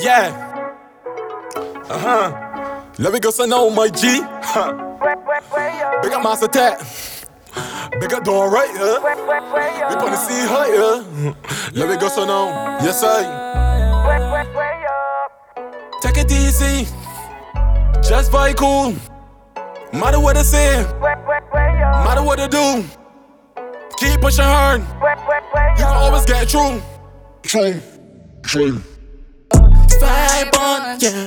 Yeah. Uh huh. Let me go send on my G. Big up Master Tat. Big up Dawn right here. We gonna see her here. Let me go send on. Yes, I. Take it easy. Just very cool. Matter what I say. Matter what I do. Keep pushing hard. You can always get through. True. True. Vibe on, yeah.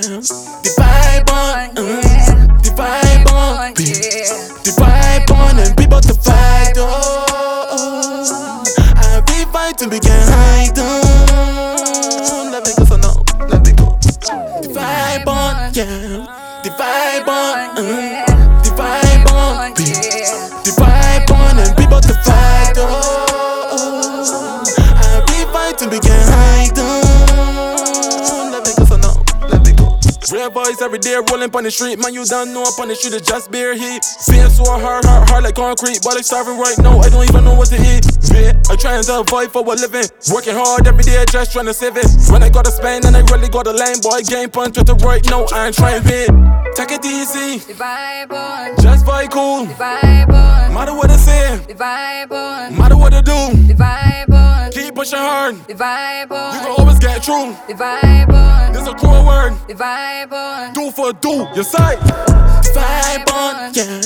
The vibe on, mm. The vibe on, The vibe on, and people to fight, oh. I be fighting, we can hide, oh. Let me go for now, let me go. The vibe on, yeah. The vibe on, mm. The vibe on, The vibe on, and people to fight, oh. I be fighting, we can hide, Real boys every day rolling on the street, man. You don't know up on the street, it's just beer heat. Feeling so hard, hard, hard like concrete. But I'm starving right now, I don't even know what to eat. Yeah, I'm trying to avoid for a living. Working hard every day, just trying to save it. When I gotta spend, and I really got a lane, boy. Game punch with the right now, I ain't trying to Take it easy, The vibe on, just vibe cool. the vibe on, Matter what I say, the vibe on, matter what I do. the vibe on, pushing hard, the vibe you can always get through. the vibe on, This a cruel word. the vibe on, do for do, your side. Vibe on, yeah.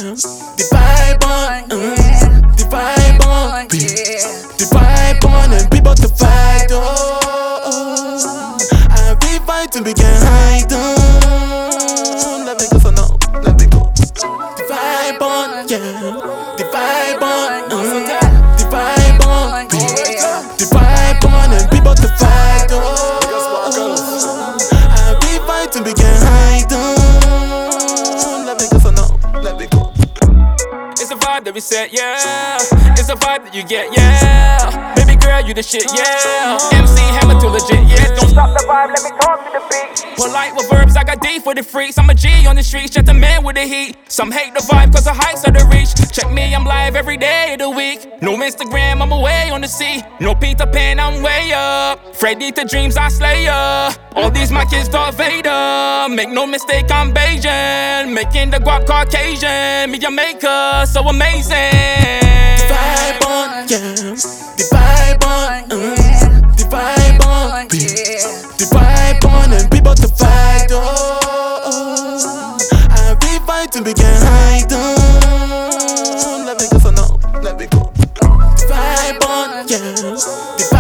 The vibe on, mm. The vibe on, the vibe on, and people to fight, oh. I be fighting, we can hide, oh. Let me go for now, let me go. The vibe on, yeah. Oh. Let me go for now, let me go. It's a vibe that we set, yeah. It's a vibe that you get, yeah. Baby girl, you the shit, yeah. MC Hammer too legit, yeah. Don't stop the vibe, let me talk to the. Polite with verbs, I got D for the freaks. I'm a G on the streets, just a man with the heat. Some hate the vibe cause the heights are the reach. Check me, I'm live every day of the week. No Instagram, I'm away on the sea. No Peter Pan, I'm way up. Freddy the dreams, I slay ya. All these my kids, Darth Vader. Make no mistake, I'm Bajan. Making the guap Caucasian. Me Jamaica, so amazing. The Vibe on, yeah. The vibe on, mm. Be fighting, we can hide, oh. Let me go for now, let me go. Vibe on, yeah.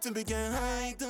to begin hiding.